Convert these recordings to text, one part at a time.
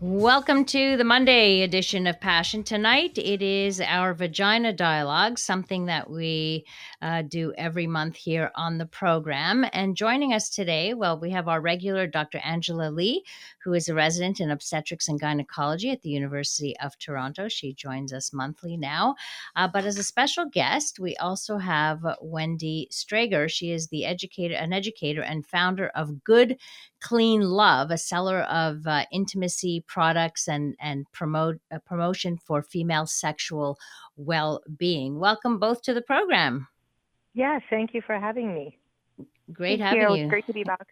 Welcome to the Monday edition of Passion. Tonight it is our Vagina Dialogue, something that we uh, do every month here on the program. And joining us today, well, we have our regular Dr. Angela Lee, who is a resident in obstetrics and gynecology at the University of Toronto. She joins us monthly now. Uh, but as a special guest, we also have Wendy Strgar. She is the educator, an educator and founder of Good Clean Love, a seller of uh, intimacy products and and promote uh, promotion for female sexual well-being. Welcome both to the program. Yes, thank you for having me. Great Thank having you. you. Great to be back.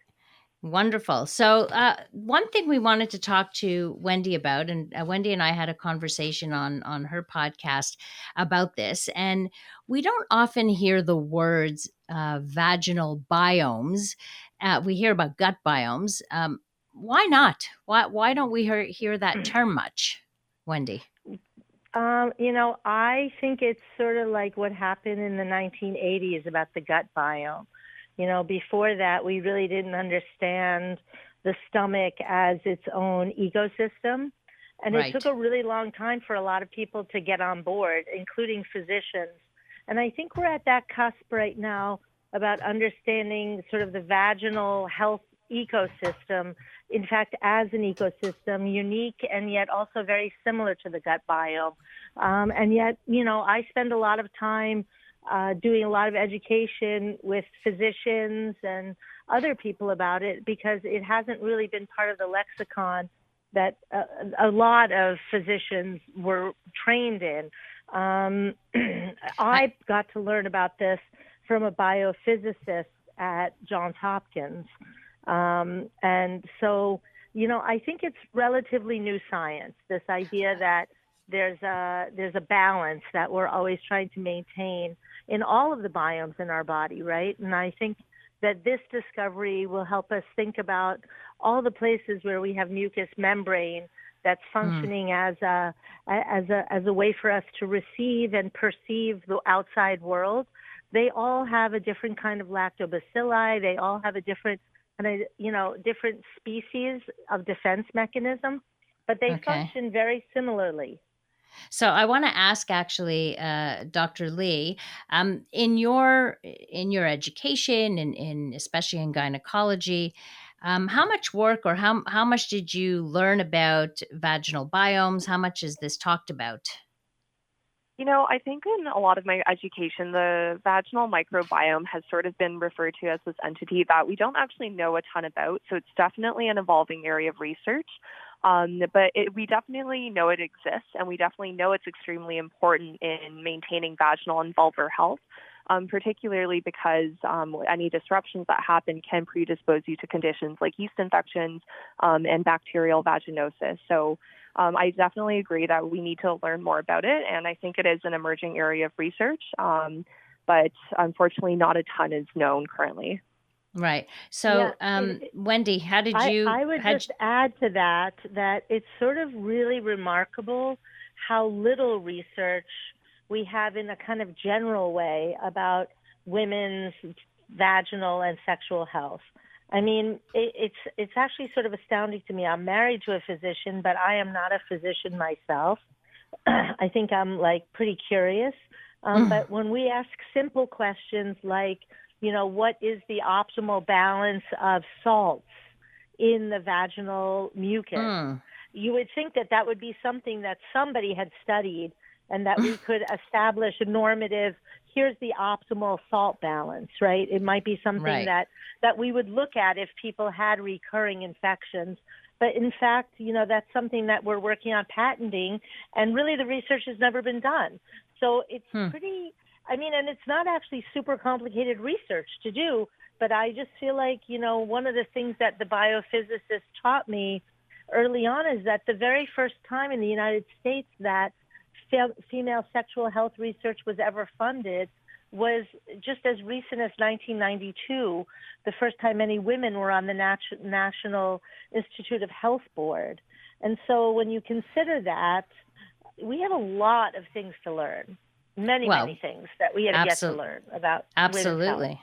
Wonderful. So, uh, one thing we wanted to talk to Wendy about, and uh, Wendy and I had a conversation on on her podcast about this, and we don't often hear the words uh, vaginal biomes. Uh, we hear about gut biomes. Um, why not? Why why don't we hear hear that term much, Wendy? Um, you know, I think it's sort of like what happened in the 1980s about the gut biome. You know, before that, we really didn't understand the stomach as its own ecosystem. And Right. it took a really long time for a lot of people to get on board, including physicians. And I think we're at that cusp right now about understanding sort of the vaginal health ecosystem, in fact, as an ecosystem, unique and yet also very similar to the gut biome. Um, and yet, you know, I spend a lot of time uh, doing a lot of education with physicians and other people about it because it hasn't really been part of the lexicon that uh, a lot of physicians were trained in. Um, I got to learn about this from a biophysicist at Johns Hopkins. Um, and so, you know, I think it's relatively new science, this idea that there's a, there's a balance that we're always trying to maintain in all of the biomes in our body, right? And I think that this discovery will help us think about all the places where we have mucous membrane that's hmm. functioning as a as a as a way for us to receive and perceive the outside world. They all have a different kind of lactobacilli. They all have a different kind of you know different species of defense mechanism, but they Okay. function very similarly. So I want to ask, actually, uh, Dr. Lee, um, in your in your education, and in, especially in gynecology, um, how much work or how how much did you learn about vaginal biomes? How much is this talked about? You know, I think in a lot of my education, the vaginal microbiome has sort of been referred to as this entity that we don't actually know a ton about. So it's definitely an evolving area of research. Um, but it, we definitely know it exists, and we definitely know it's extremely important in maintaining vaginal and vulvar health. Um, particularly because um, any disruptions that happen can predispose you to conditions like yeast infections um, and bacterial vaginosis. So um, I definitely agree that we need to learn more about it, and I think it is an emerging area of research. Um, but unfortunately, not a ton is known currently. Right. So, Yeah, um, it- Wendy, how did you? I would how'd just add to that that it's sort of really remarkable how little research we have in a kind of general way about women's vaginal and sexual health. I mean, it, it's it's actually sort of astounding to me. I'm married to a physician, but I am not a physician myself. I think I'm like pretty curious. Um, but when we ask simple questions like, you know, what is the optimal balance of salts in the vaginal mucus? Mm, You would think that that would be something that somebody had studied and that we could establish a normative here's the optimal salt balance right it might be something Right. that that we would look at if people had recurring infections but in fact you know that's something that we're working on patenting and really the research has never been done so it's Hmm. pretty i mean and it's not actually super complicated research to do but i just feel like you know one of the things that the biophysicist taught me early on is that the very first time in the United States that fe- female sexual health research was ever funded was just as recent as 1992, the first time any women were on the Nat- National Institute of Health Board. And so when you consider that, we have a lot of things to learn. Many, Well, many things that we have yet to learn about. Absolutely.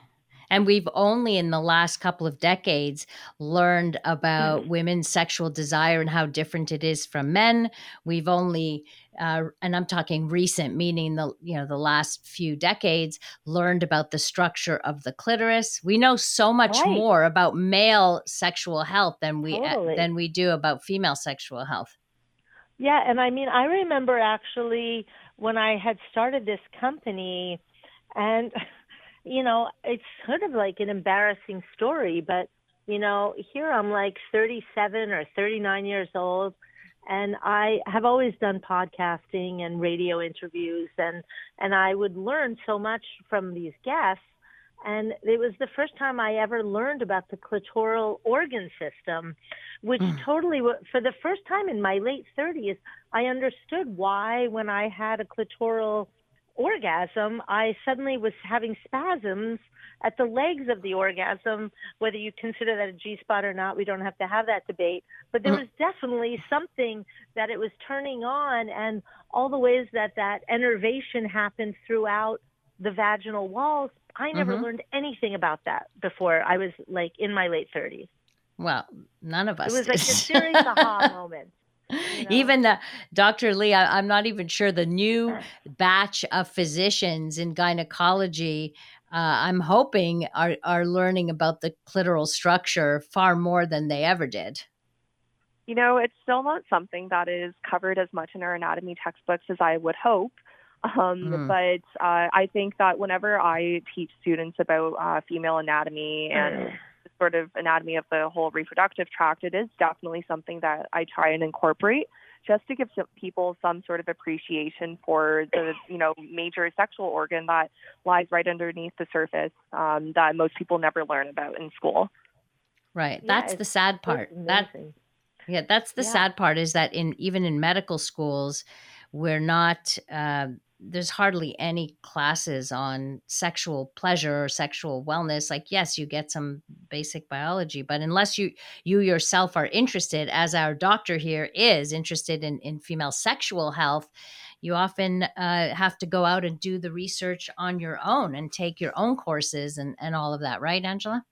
And we've only in the last couple of decades learned about Mm-hmm. women's sexual desire and how different it is from men. We've only, uh, and I'm talking recent, meaning the you know the last few decades, learned about the structure of the clitoris. We know so much Right. more about male sexual health than we uh, than we do about female sexual health. Yeah, and I mean, I remember actually when I had started this company, and you know, it's sort of like an embarrassing story, but you know, here I'm like 37 or 39 years old, and I have always done podcasting and radio interviews, and and I would learn so much from these guests. And it was the first time I ever learned about the clitoral organ system, which Mm. totally, for the first time in my late 30s, I understood why when I had a clitoral orgasm, I suddenly was having spasms at the legs of the orgasm. Whether you consider that a G spot or not, we don't have to have that debate. But there Mhm. was definitely something that it was turning on, and all the ways that that innervation happened throughout the vaginal walls. I never Mhm. learned anything about that before I was like in my late 30s. Well, none of us. It us. was like a did. serious aha moment. you know? Even the Dr. Lee, I, I'm not even sure the new batch of physicians in gynecology. Uh, I'm hoping are are learning about the clitoral structure far more than they ever did. You know, it's still not something that is covered as much in our anatomy textbooks as I would hope. Um, Mm. But uh, I think that whenever I teach students about uh, female anatomy and the sort of anatomy of the whole reproductive tract, it is definitely something that I try and incorporate just to give some people some sort of appreciation for the you know major sexual organ that lies right underneath the surface um, that most people never learn about in school. Right. Yeah, That's the sad part. It's That. Yeah, that's the Yeah. sad part is that in even in medical schools, we're not. Uh, there's hardly any classes on sexual pleasure or sexual wellness. Like, yes, you get some basic biology, but unless you you yourself are interested, as our doctor here is interested in in female sexual health, you often uh, have to go out and do the research on your own and take your own courses and and all of that. Right, Angela?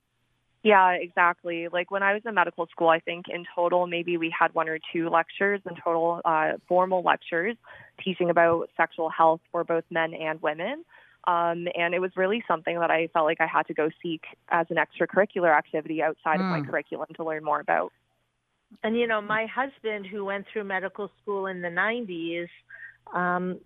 Yeah, exactly. Like when I was in medical school, I think in total maybe we had one or two lectures in total, uh, formal lectures teaching about sexual health for both men and women. Um, and it was really something that I felt like I had to go seek as an extracurricular activity outside of my Mm. curriculum to learn more about. And you know, my husband, who went through medical school in the '90s, um,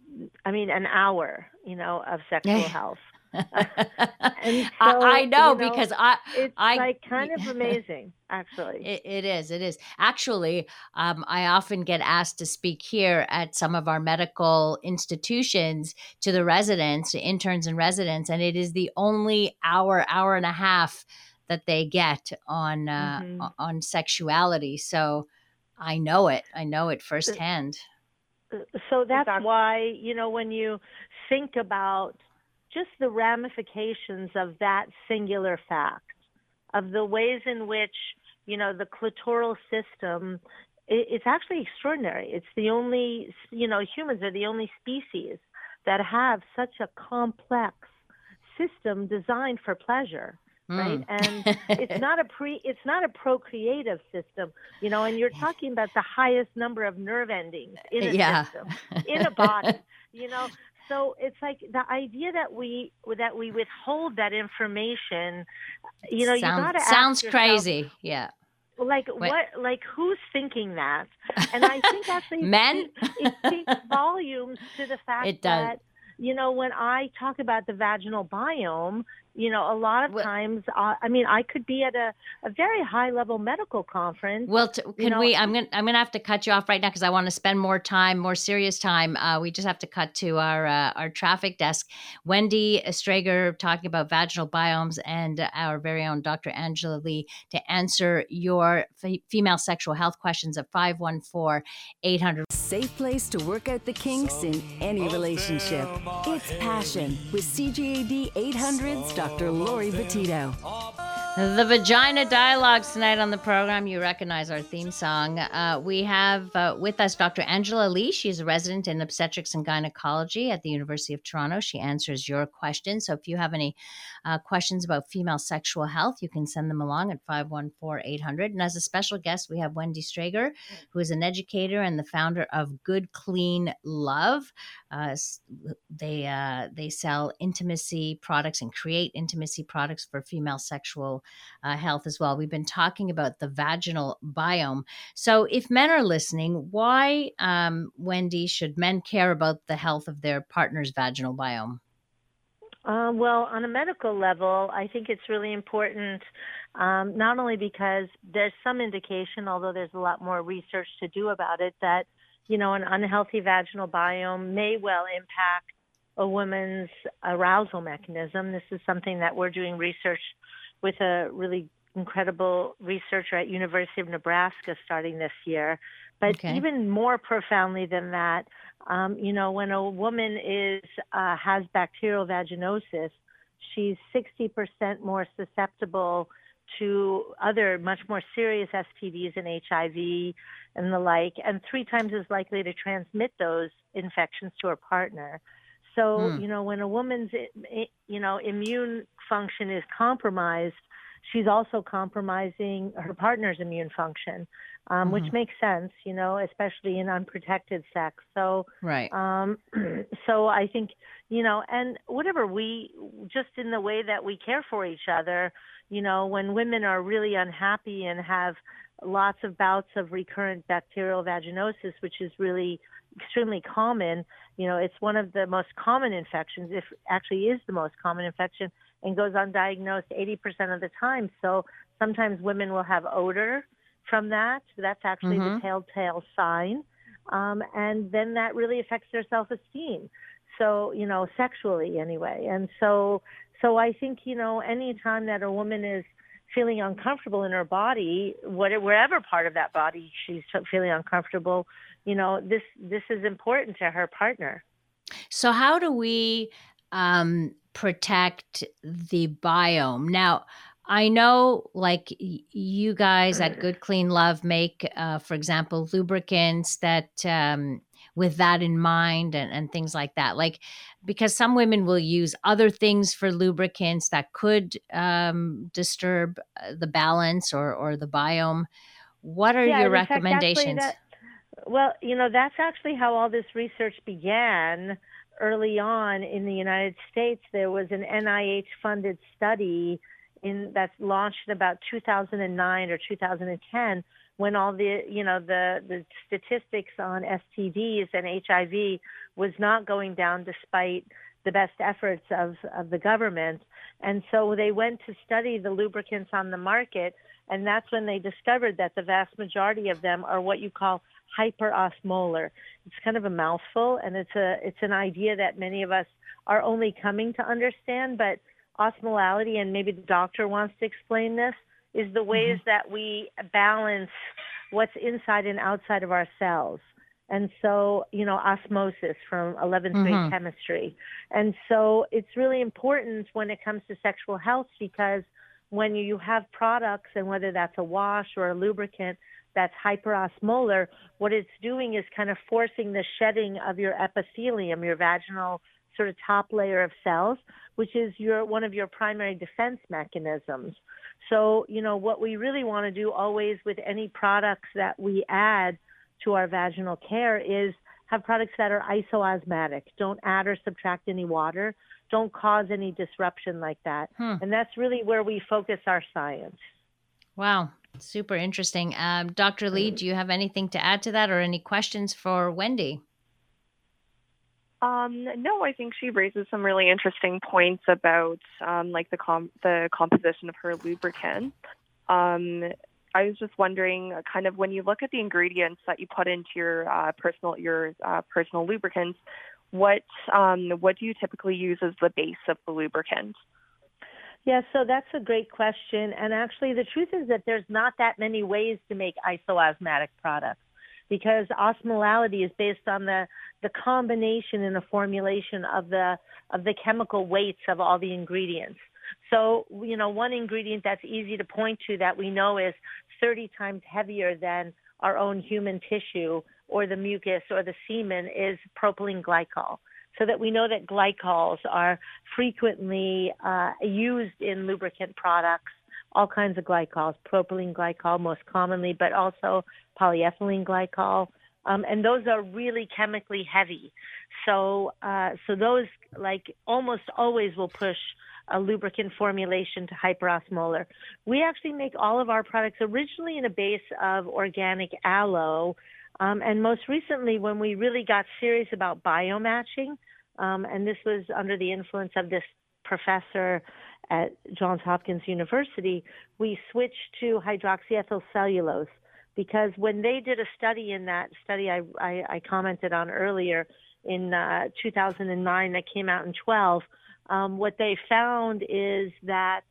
I mean, an hour, you know, of sexual health. I, so, I know, you know, because I It's I- like kind of amazing, actually. It, it is. It is. Actually, um, I often get asked to speak here at some of our medical institutions to the residents, to interns and residents, and it is the only hour, hour and a half that they get on uh, Mhm. on sexuality. So I know it. I know it firsthand. so that's why you know when you think about just the ramifications of that singular fact of the ways in which you know the clitoral system, it's actually extraordinary it's the only you know humans are the only species that have such a complex system designed for pleasure right Mm. and it's not a pre it's not a procreative system you know and you're talking about the highest number of nerve endings in a Yeah. system in a body you know so it's like the idea that we that we withhold that information you know you got to sounds crazy. Yeah. like Wait. what like who's thinking that and i think actually Men? it, it speaks volumes to the fact It does. that you know when i talk about the vaginal biome you know a lot of Well- times uh, i mean i could be at a, a very high level medical conference Well, t- can know- we? I'm gonna I'm gonna have to cut you off right now because I want to spend more time, more serious time. Uh, we just have to cut to our uh, our traffic desk. Wendy Strgar talking about vaginal biomes, and uh, our very own Dr. Angela Lee to answer your f- female sexual health questions at 514 800. Safe place to work out the kinks in any relationship. It's Passion with CJAD 800's Dr. Lori Betito. The Vagina Dialogues tonight on the program. You recognize our theme song. Uh, we have uh, with us Dr. Angela Lee. She's a resident in obstetrics and gynecology at the University of Toronto. She answers your questions. So if you have any uh, questions about female sexual health, you can send them along at 514 800. And as a special guest, we have Wendy Strgar, who is an educator and the founder of Good Clean Love. Uh, they, uh, they sell intimacy products and create intimacy products for female sexual uh, health as well. We've been talking about the vaginal biome. So, if men are listening, why, um, Wendy, should men care about the health of their partner's vaginal biome? Uh, well, on a medical level, I think it's really important, um, not only because there's some indication, although there's a lot more research to do about it, that, you know, an unhealthy vaginal biome may well impact a woman's arousal mechanism. This is something that we're doing research with a really incredible researcher at University of Nebraska starting this year. But okay. even more profoundly than that, um, you know, when a woman is uh, has bacterial vaginosis, she's 60% more susceptible to other much more serious STDs and HIV and the like, and three times as likely to transmit those infections to her partner. So, mm. you know, when a woman's, you know, immune function is compromised, she's also compromising her partner's immune function, um, mm-hmm. which makes sense, you know, especially in unprotected sex. So, right. Um, so I think, you know, and whatever we just in the way that we care for each other, you know, when women are really unhappy and have lots of bouts of recurrent bacterial vaginosis, which is really extremely common. You know, it's one of the most common infections, if actually is the most common infection and goes undiagnosed 80% of the time. So sometimes women will have odor from that. That's actually mm-hmm. the telltale sign. Um, and then that really affects their self esteem. So, you know, sexually anyway. And so, so I think, you know, anytime that a woman is feeling uncomfortable in her body, whatever, wherever part of that body she's feeling uncomfortable, you know, this, this is important to her partner. So how do we, um, protect the biome. Now, I know, like you guys at Good Clean Love make, uh, for example, lubricants that um, with that in mind and, and things like that. Like, because some women will use other things for lubricants that could um, disturb uh, the balance or, or the biome. What are yeah, your recommendations? That, well, you know, that's actually how all this research began early on in the United States, there was an NIH funded study in that's launched in about 2009 or 2010 when all the you know the the statistics on STDs and HIV was not going down despite the best efforts of of the government. And so they went to study the lubricants on the market and that's when they discovered that the vast majority of them are what you call hyperosmolar. It's kind of a mouthful, and it's a it's an idea that many of us are only coming to understand. But osmolality, and maybe the doctor wants to explain this, is the ways mm-hmm. that we balance what's inside and outside of our cells. And so, you know, osmosis from 11th grade mm-hmm. chemistry. And so it's really important when it comes to sexual health because when you have products, and whether that's a wash or a lubricant, that's hyperosmolar, what it's doing is kind of forcing the shedding of your epithelium, your vaginal sort of top layer of cells, which is your one of your primary defense mechanisms. So, you know, what we really want to do always with any products that we add to our vaginal care is have products that are isoosmotic. Don't add or subtract any water. Don't cause any disruption like that. Hmm. And that's really where we focus our science. Wow. Super interesting. Um, Dr. Lee, do you have anything to add to that or any questions for Wendy? Um, no, I think she raises some really interesting points about um, like the com- the composition of her lubricant. Um, I was just wondering, uh, kind of when you look at the ingredients that you put into your uh, personal your uh, personal lubricants, what um, what do you typically use as the base of the lubricant? Yeah, so that's a great question. And actually, the truth is that there's not that many ways to make isoosmotic products because osmolality is based on the, the combination and the formulation of the, of the chemical weights of all the ingredients. So, you know, one ingredient that's easy to point to that we know is 30 times heavier than our own human tissue or the mucus or the semen is propylene glycol. So that we know that glycols are frequently uh, used in lubricant products, all kinds of glycols, propylene glycol most commonly, but also polyethylene glycol. Um, and those are really chemically heavy. So, uh, so those like almost always will push a lubricant formulation to hyperosmolar. We actually make all of our products originally in a base of organic aloe. Um, and most recently, when we really got serious about biomatching, um, and this was under the influence of this professor at Johns Hopkins University, we switched to hydroxyethyl cellulose because when they did a study in that study I, I, I commented on earlier in uh, 2009 that came out in 12, um, what they found is that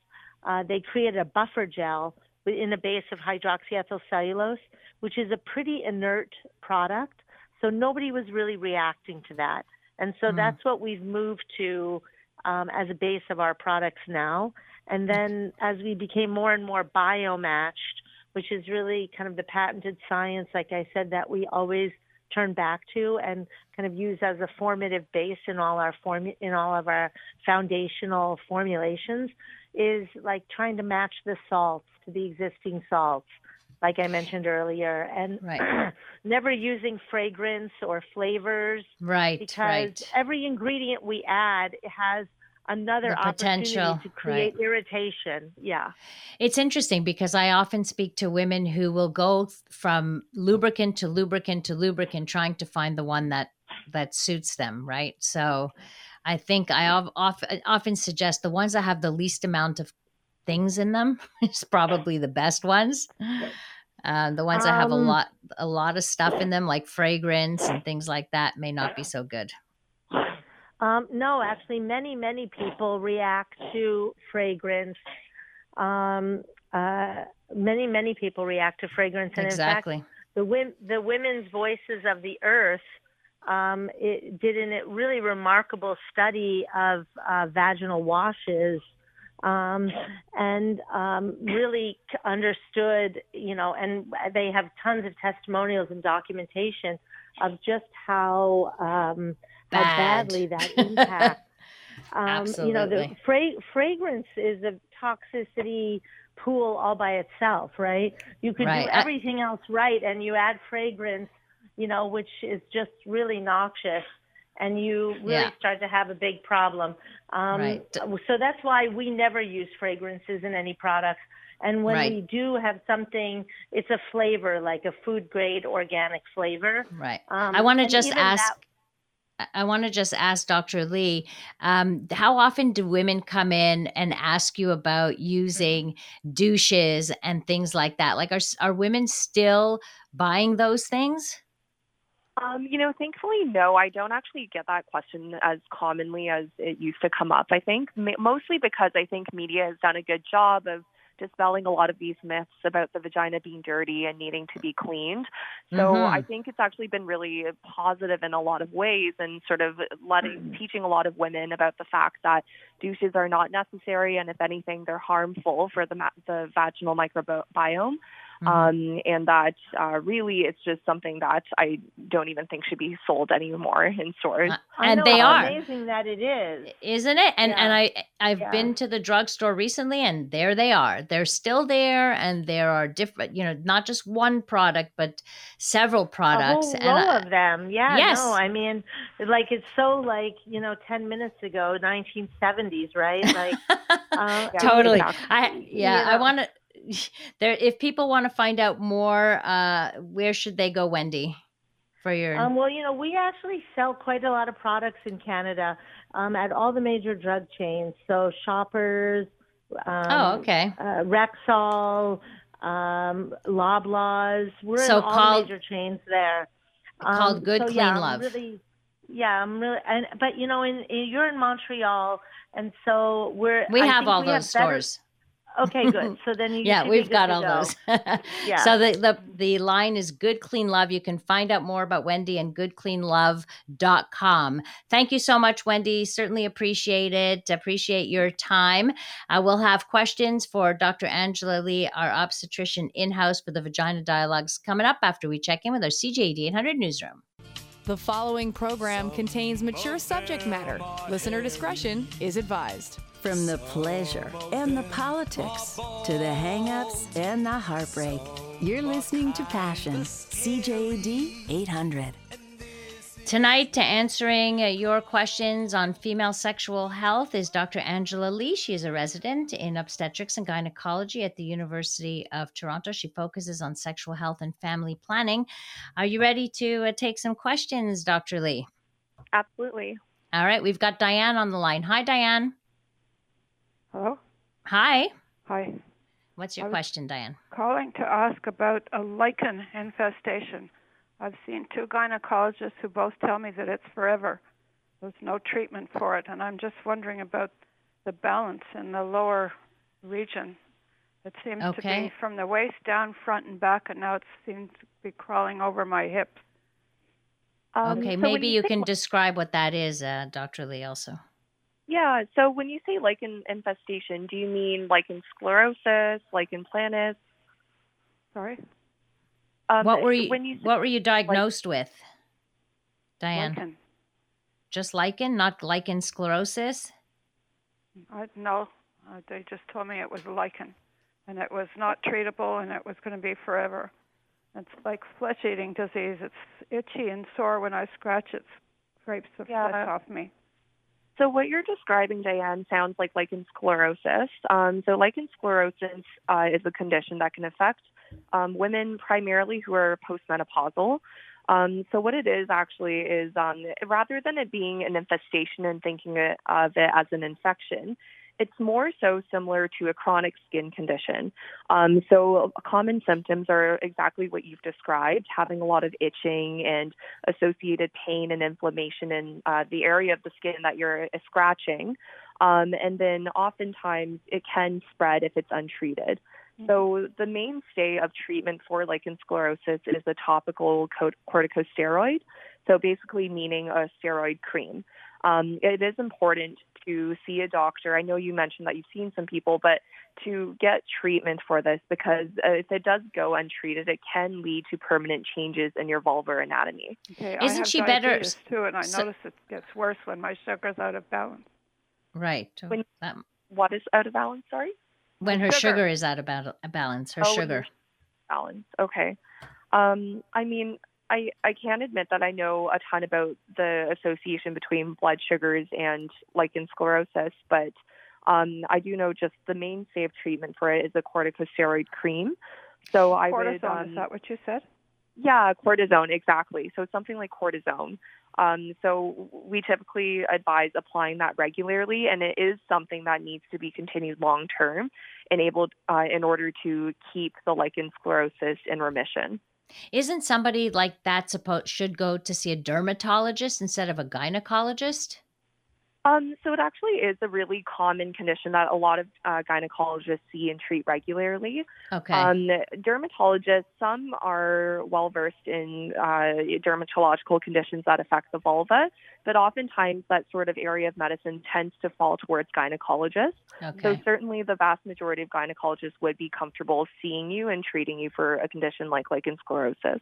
uh, they created a buffer gel in the base of hydroxyethyl cellulose, which is a pretty inert product. So nobody was really reacting to that. And so mm. that's what we've moved to um, as a base of our products now. And then as we became more and more biomatched, which is really kind of the patented science, like I said, that we always turn back to and kind of use as a formative base in all our form in all of our foundational formulations is like trying to match the salts to the existing salts like I mentioned earlier, and right. never using fragrance or flavors. Right. Because right. every ingredient we add has another the potential to create right. irritation. Yeah. It's interesting because I often speak to women who will go from lubricant to lubricant to lubricant trying to find the one that that suits them, right? So I think I often often suggest the ones that have the least amount of things in them is probably the best ones. Uh, the ones that have a um lot a lot of stuff in them, like fragrance and things like that, may not be so good. Um, no, actually, many, many people react to fragrance. Um, uh, many, many people react to fragrance. And exactly. In fact, the, the women's voices of the earth um, it did a really remarkable study of uh, vaginal washes um, and um, really understood, you know, and they have tons of testimonials and documentation of just how um, Bad. how badly that impacts. um, you know, the fra- fragrance is a toxicity pool all by itself, right? You could right. do everything I- else right, and you add fragrance, you know, which is just really noxious, and you really yeah. start to have a big problem. Um, right. So that's why we never use fragrances in any products. And when right. we do have something, it's a flavor, like a food grade organic flavor. Right. Um, I want to just ask. That, I want to just ask Dr. Lee, um, how often do women come in and ask you about using douches and things like that? Like, are are women still buying those things? Um, you know, thankfully, no. I don't actually get that question as commonly as it used to come up. I think mostly because I think media has done a good job of dispelling a lot of these myths about the vagina being dirty and needing to be cleaned. So mm-hmm. I think it's actually been really positive in a lot of ways and sort of letting mm. teaching a lot of women about the fact that douches are not necessary and if anything they're harmful for the the vaginal microbiome. Mm-hmm. Um, and that uh, really it's just something that I don't even think should be sold anymore in stores. Uh, and they are amazing that it is, isn't it? And yeah. and I I've yeah. been to the drugstore recently, and there they are. They're still there, and there are different, you know, not just one product, but several products. A whole row and, of them. Yeah. Yes. No, I mean, like it's so like you know, ten minutes ago, 1970s, right? Like uh, totally. I yeah, you know, I want to there if people want to find out more uh where should they go wendy for your um, well you know we actually sell quite a lot of products in canada um, at all the major drug chains. So shoppers um, oh okay. uh, rexall um, loblaws. We're so in all called, major chains there. called um, good so, clean yeah, love. I'm really, yeah i'm really and but you know in, in, you're in montreal and so we're we have all those stores Okay, good. So then you yeah, we've got all go. those. Yeah. So the, the the line is Good Clean Love. You can find out more about Wendy and goodcleanlove.com. Thank you so much, Wendy. Certainly appreciate it. Appreciate your time. Uh, we'll have questions for Dr. Angela Lee, our obstetrician in house for the Vagina Dialogues coming up after we check in with our CJAD 800 newsroom. The following program contains mature subject matter. Listener discretion is advised. From the pleasure and the politics to the hang-ups and the heartbreak, you're listening to Passion, CJAD 800. Tonight, to answering uh, your questions on female sexual health is Dr. Angela Lee. She is a resident in obstetrics and gynecology at the University of Toronto. She focuses on sexual health and family planning. Are you ready to uh, take some questions, Dr. Lee? Absolutely. All right, we've got Diane on the line. Hi, Diane. Hello? Hi. Hi. What's your question, Diane? Calling to ask about a lichen infestation. I've seen two gynecologists who both tell me that it's forever. There's no treatment for it, and I'm just wondering about the balance in the lower region. It seems to be from the waist down, front and back, and now it seems to be crawling over my hips. Um, okay, so maybe you say can li- describe what that is, uh, Dr. Lee, also. Yeah. So when you say lichen infestation, do you mean lichen sclerosus, lichen planus? Sorry? Um, what were you When you What were you diagnosed with, Diane? Lichen. Just lichen, not lichen sclerosus? I no, uh, they just told me it was lichen, and it was not treatable, and it was going to be forever. It's like flesh-eating disease. It's itchy and sore when I scratch it. Scrapes the Yeah. flesh off me. So what you're describing, Diane, sounds like lichen sclerosus. Um, so lichen sclerosus uh, is a condition that can affect um, women primarily who are postmenopausal. Um, so what it is actually is um, rather than it being an infestation and thinking of it as an infection, it's more so similar to a chronic skin condition. Um, so common symptoms are exactly what you've described, having a lot of itching and associated pain and inflammation in uh, the area of the skin that you're scratching. Um, and then oftentimes it can spread if it's untreated. So the mainstay of treatment for lichen sclerosus is a topical corticosteroid. So basically meaning a steroid cream. Um, it is important to see a doctor. I know you mentioned that you've seen some people, but to get treatment for this because uh, if it does go untreated, it can lead to permanent changes in your vulvar anatomy. Okay, Isn't I have she better- diabetes too, and I so- notice it gets worse when my sugar's out of balance. Right. When- That- What is out of balance? Sorry. When her sugar. sugar is out of balance, her Oh, sugar. balance. Okay. Um, I mean, I, I can admit that I know a ton about the association between blood sugars and lichen sclerosus, but um, I do know just the mainstay of treatment for it is a corticosteroid cream. So I would, Cortisone, um, is that what you said? Yeah, cortisone, exactly. So it's something like cortisone. Um, so we typically advise applying that regularly, and it is something that needs to be continued long term, enabled uh, in order to keep the lichen sclerosus in remission. Isn't somebody like that supposed should go to see a dermatologist instead of a gynecologist? Um, so it actually is a really common condition that a lot of uh, gynecologists see and treat regularly. Okay. Um, dermatologists, some are well versed in uh, dermatological conditions that affect the vulva, but oftentimes that sort of area of medicine tends to fall towards gynecologists. okay. So certainly the vast majority of gynecologists would be comfortable seeing you and treating you for a condition like lichen sclerosus.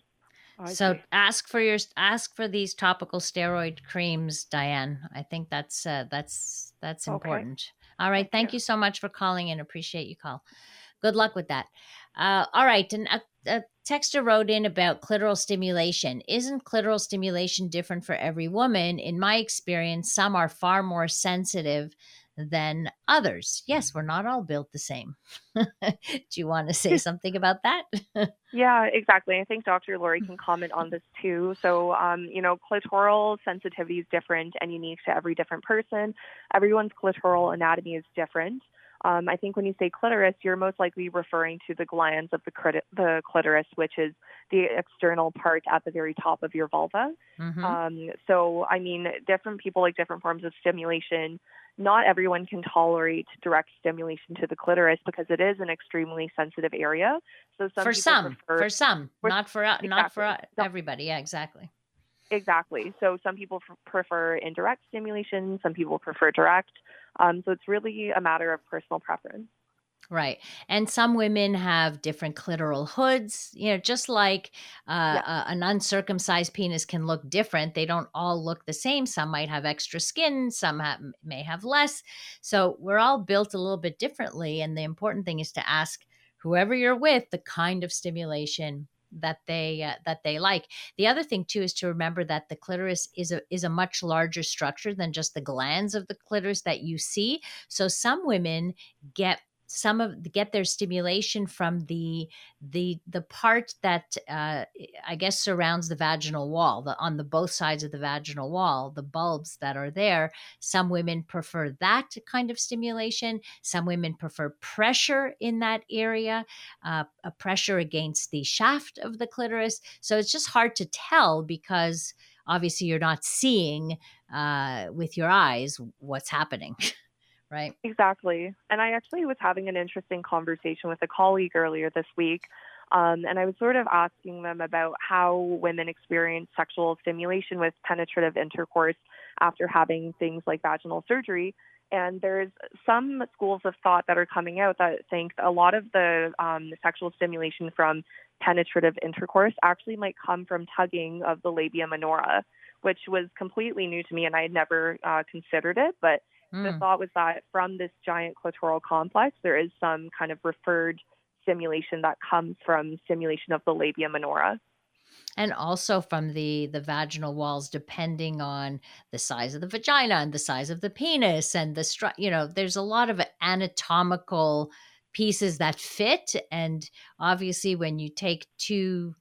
I So see. ask for your ask for these topical steroid creams, Diane. I think that's uh, that's that's Okay. important. All right, Thank thank you. you so much for calling and appreciate you call. Good luck with that. Uh, all right, and a, a texter wrote in about clitoral stimulation. Isn't clitoral stimulation different for every woman? In my experience, some are far more sensitive than others. Yes, we're not all built the same. Do you want to say something about that? Yeah, exactly. I think Dr. Lori can comment on this too. So, um, you know, clitoral sensitivity is different and unique to every different person. Everyone's clitoral anatomy is different. Um, I think when you say clitoris, you're most likely referring to the glans of the, crit- the clitoris, which is the external part at the very top of your vulva. Mhm. Um, so, I mean, different people like different forms of stimulation. Not everyone can tolerate direct stimulation to the clitoris because it is an extremely sensitive area. So some for some, prefer, for some, for, not for exactly. not for everybody. Yeah, exactly. Exactly. So some people prefer indirect stimulation, some people prefer direct. Um, so it's really a matter of personal preference. Right. And some women have different clitoral hoods, you know, just like uh, yeah. an uncircumcised penis can look different. They don't all look the same. Some might have extra skin, some have, may have less. So we're all built a little bit differently. And the important thing is to ask whoever you're with the kind of stimulation that they uh, that they like. The other thing too is to remember that the clitoris is a is a much larger structure than just the glans of the clitoris that you see. So some women get some of get their stimulation from the the the part that uh, I guess surrounds the vaginal wall, the on the both sides of the vaginal wall, the bulbs that are there. Some women prefer that kind of stimulation. Some women prefer pressure in that area, uh, a pressure against the shaft of the clitoris. So it's just hard to tell because obviously you're not seeing uh, with your eyes what's happening. Right. Exactly. And I actually was having an interesting conversation with a colleague earlier this week. Um, and I was sort of asking them about how women experience sexual stimulation with penetrative intercourse after having things like vaginal surgery. And there's some schools of thought that are coming out that think a lot of the um, sexual stimulation from penetrative intercourse actually might come from tugging of the labia minora, which was completely new to me and I had never uh, considered it. But Mm. The hmm. thought was that from this giant clitoral complex, there is some kind of referred stimulation that comes from stimulation of the labia minora and also from the the vaginal walls depending on the size of the vagina and the size of the penis and the stru- you know there's a lot of anatomical pieces that fit and obviously when you take two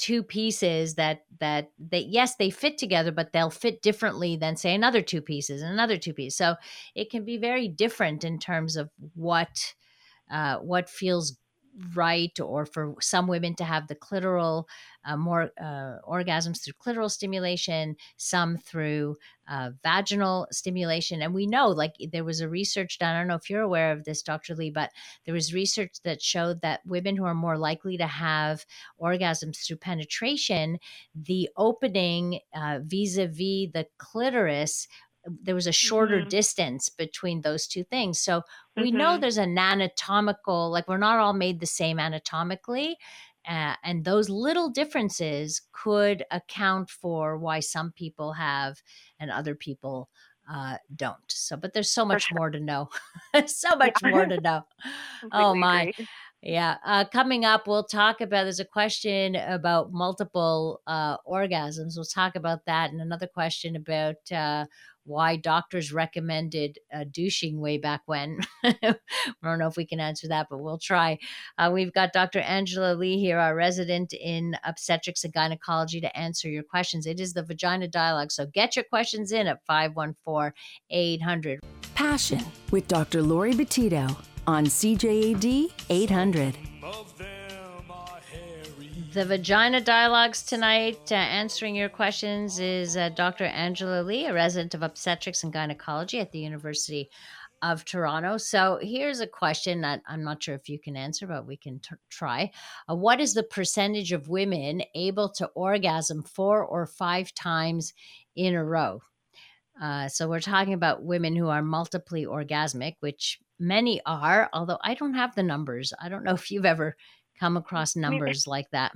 two pieces that that that yes they fit together but they'll fit differently than say another two pieces and another two pieces so it can be very different in terms of what uh, what feels right or for some women to have the clitoral uh, more uh, orgasms through clitoral stimulation some through uh, vaginal stimulation. And we know like there was a research done i don't know if you're aware of this dr lee but there was research that showed that women who are more likely to have orgasms through penetration the opening uh, vis-a-vis the clitoris there was a shorter mm-hmm. distance between those two things. So we mm-hmm. know there's an anatomical, like we're not all made the same anatomically. Uh, and those little differences could account for why some people have and other people uh, don't. So, but there's so much sure. more to know. so much more to know. oh my. Agree. Yeah. Uh, coming up, we'll talk about there's a question about multiple uh, orgasms. We'll talk about that. And another question about uh, why doctors recommended uh, douching way back when. I don't know if we can answer that, but we'll try. Uh, we've got Dr. Angela Lee here, our resident in obstetrics and gynecology, to answer your questions. It is the Vagina Dialogue, so get your questions in at 514 800. Passion with Dr. Lori Betito on CJAD 800. The Vagina Dialogues tonight, uh, answering your questions, is uh, Dr. Angela Lee, a resident of obstetrics and gynecology at the University of Toronto. So here's a question that I'm not sure if you can answer, but we can t- try. Uh, what is the percentage of women able to orgasm four or five times in a row? Uh, so we're talking about women who are multiply orgasmic, which many are, although I don't have the numbers. I don't know if you've ever come across numbers like that?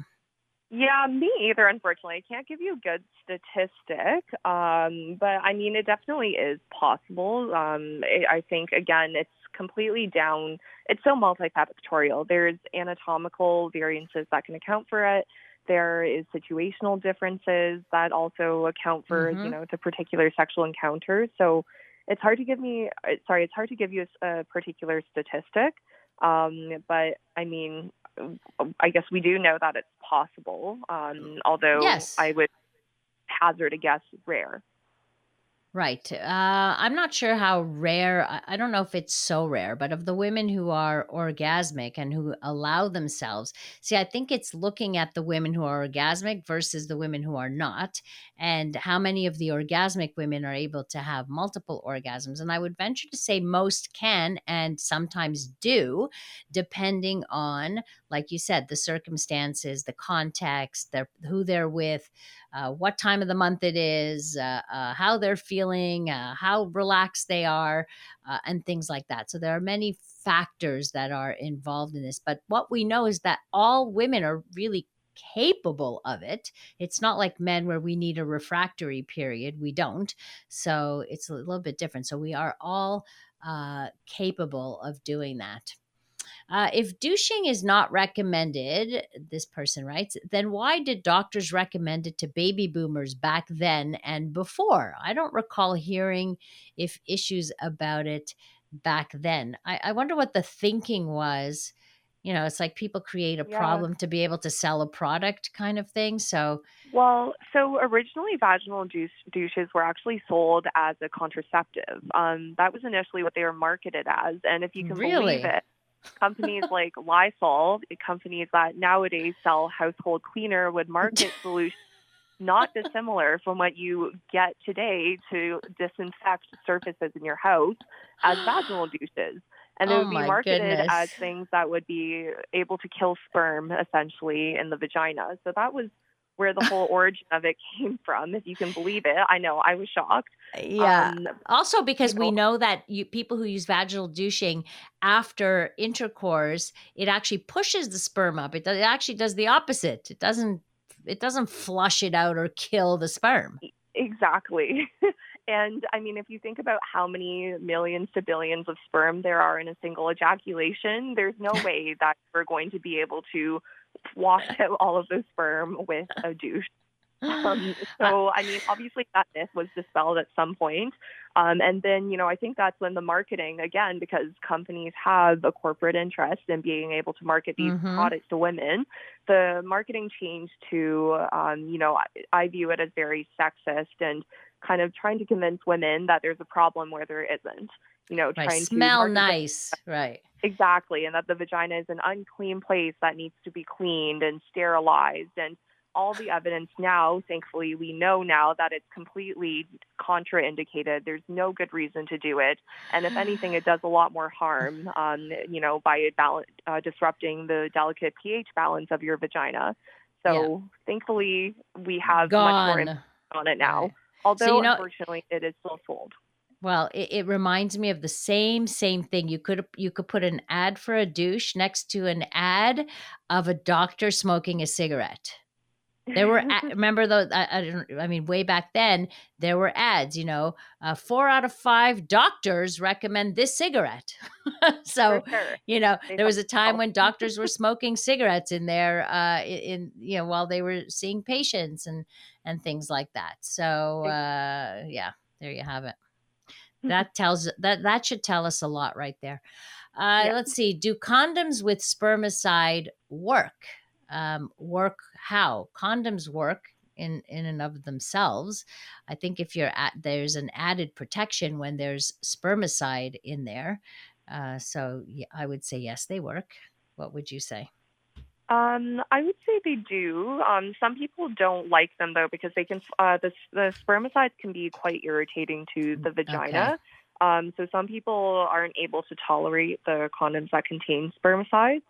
Yeah, me either, unfortunately. I can't give you a good statistic, um, but I mean, it definitely is possible. Um, it, I think, again, it's completely down, it's so multifactorial. There's anatomical variances that can account for it. There is situational differences that also account for, mm-hmm. you know, the particular sexual encounters. So it's hard to give me, uh, sorry, it's hard to give you a, a particular statistic. Um, but I mean, I guess we do know that it's possible, um, although yes. I would hazard a guess rare. Right. Uh, I'm not sure how rare, I, don't know if it's so rare, but of the women who are orgasmic and who allow themselves, see, I think it's looking at the women who are orgasmic versus the women who are not, and how many of the orgasmic women are able to have multiple orgasms. And I would venture to say most can and sometimes do, depending on, like you said, the circumstances, the context, the, who they're with uh, what time of the month it is, uh, uh, how they're feeling, uh, how relaxed they are, uh, and things like that. So there are many factors that are involved in this. But what we know is that all women are really capable of it. It's not like men where we need a refractory period. We don't. So it's a little bit different. So we are all uh, capable of doing that. Uh, if douching is not recommended, this person writes, then why did doctors recommend it to baby boomers back then and before? I don't recall hearing if issues about it back then. I, I wonder what the thinking was. You know, it's like people create a Yeah. problem to be able to sell a product kind of thing. So, Well, so originally vaginal douche, douches were actually sold as a contraceptive. Um, that was initially what they were marketed as, and if you can Really? believe it, companies like Lysol, companies that nowadays sell household cleaner, would market solutions not dissimilar from what you get today to disinfect surfaces in your house as vaginal douches. And they Oh would be marketed goodness. as things that would be able to kill sperm essentially in the vagina. So that was where the whole origin of it came from, if you can believe it. I know, I was shocked. yeah. Um, also because we know that you people who use vaginal douching after intercourse it actually pushes the sperm up it, does, it actually does the opposite it doesn't it doesn't flush it out or kill the sperm Exactly. and I mean, if you think about how many millions to billions of sperm there are in a single ejaculation, there's no way that we're going to be able to wash out all of those sperm with a douche. Um, so, I mean, obviously that myth was dispelled at some point. Um, and then, you know, I think that's when the marketing, again, because companies have a corporate interest in being able to market these Mhm. products to women, the marketing changed to, um, you know, I, I view it as very sexist and kind of trying to convince women that there's a problem where there isn't. You know, right trying smell to the- nice right Exactly, and that the vagina is an unclean place that needs to be cleaned and sterilized. And all the evidence now, thankfully, we know now that it's completely contraindicated. There's no good reason to do it. And if anything, it does a lot more harm, um, you know, by bal- uh, disrupting the delicate pH balance of your vagina. So thankfully, we have much more on it now. Although, you know- unfortunately, it is still sold. Well, it, it reminds me of the same same thing. You could you could put an ad for a douche next to an ad of a doctor smoking a cigarette. There were a- remember those. I, I. I mean, way back then there were ads. You know, uh, four out of five doctors recommend this cigarette. so sure. you know, They there was a time when doctors were smoking cigarettes in there, uh, in you know, while they were seeing patients and and things like that. So uh, yeah, there you have it. That tells that that should tell us a lot right there. Uh, Yeah. Let's see. Do condoms with spermicide work? Um, work how? Condoms work in in and of themselves. I think if you're at there's an added protection when there's spermicide in there. Uh, so yeah, I would say yes, they work. What would you say? Um, I would say they do. Um, some people don't like them though because they can. Uh, the the spermicides can be quite irritating to the vagina. Um, so some people aren't able to tolerate the condoms that contain spermicides.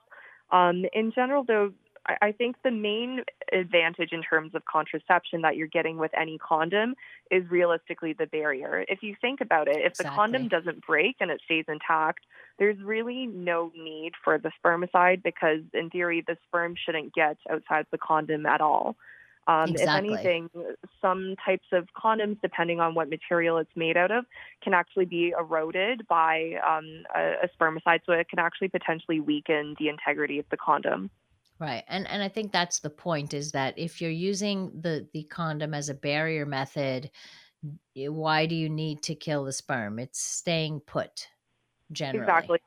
Um, in general, though, I, think the main advantage in terms of contraception that you're getting with any condom is realistically the barrier. If you think about it, if the condom doesn't break and it stays intact, there's really no need for the spermicide because, in theory, the sperm shouldn't get outside the condom at all. Um, Exactly. If anything, some types of condoms, depending on what material it's made out of, can actually be eroded by um, a, a spermicide, so it can actually potentially weaken the integrity of the condom. Right. And and I think that's the point is that if you're using the the condom as a barrier method, why do you need to kill the sperm? It's staying put generally. Exactly.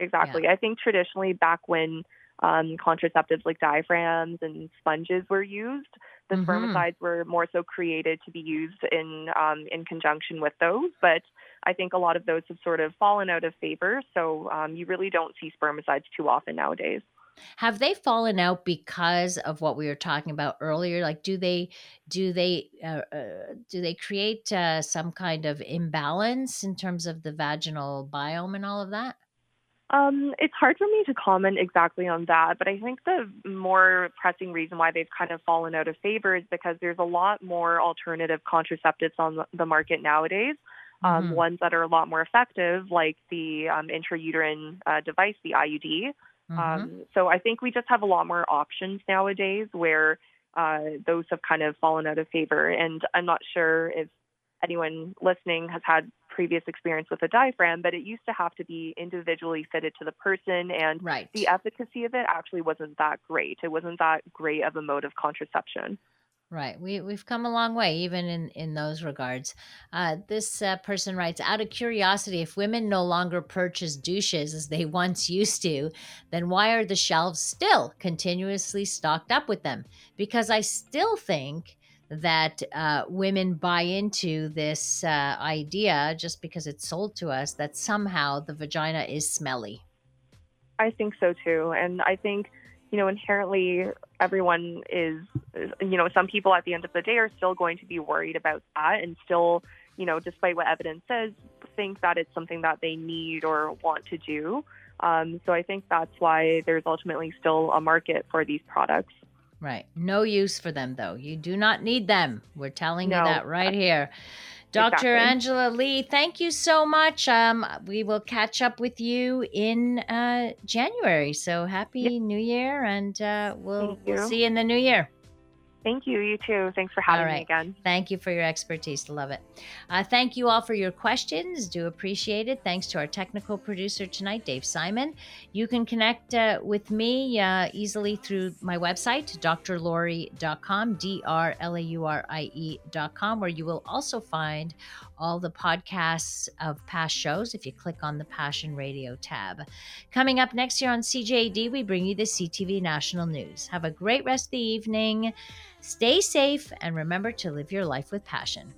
Exactly. I think traditionally, back when um, contraceptives like diaphragms and sponges were used. The Mhm. spermicides were more so created to be used in um, in conjunction with those, but I think a lot of those have sort of fallen out of favor. So um, you really don't see spermicides too often nowadays. Have they fallen out because of what we were talking about earlier? Like, do they do they uh, uh, do they create uh, some kind of imbalance in terms of the vaginal biome and all of that? Um, it's hard for me to comment exactly on that, but I think the more pressing reason why they've kind of fallen out of favor is because there's a lot more alternative contraceptives on the- market nowadays. Um, Mhm. Ones that are a lot more effective, like the um, intrauterine uh, device, the IUD. Mhm. Um, so I think we just have a lot more options nowadays where uh, those have kind of fallen out of favor. And I'm not sure if anyone listening has had previous experience with a diaphragm, but it used to have to be individually fitted to the person, and right. the efficacy of it actually wasn't that great. It wasn't that great of a mode of contraception. Right. We we've come a long way, even in in those regards. Uh, this uh, person writes, out of curiosity, if women no longer purchase douches as they once used to, then why are the shelves still continuously stocked up with them? Because I still think that uh, women buy into this uh, idea just because it's sold to us that somehow the vagina is smelly. I think so too, and I think you know inherently everyone is you know some people at the end of the day are still going to be worried about that and still you know despite what evidence says think that it's something that they need or want to do. Um, so I think that's why there's ultimately still a market for these products. Right. No use for them, though. You do not need them. We're telling you that right here. Dr. Exactly. Angela Lee, thank you so much. Um, we will catch up with you in uh, January. So happy New Year, and uh, we'll, we'll see you in the new year. Thank you. You too. Thanks for having All me right. again. Thank you for your expertise. Love it. Uh, thank you all for your questions. Do appreciate it. Thanks to our technical producer tonight, Dave Simon. You can connect uh, with me uh, easily through my website, drlaurie.com, D R L A U R I E.com, where you will also find all the podcasts of past shows if you click on the Passion Radio tab. Coming up next year on CJAD, we bring you the CTV National News. Have a great rest of the evening. Stay safe and remember to live your life with passion.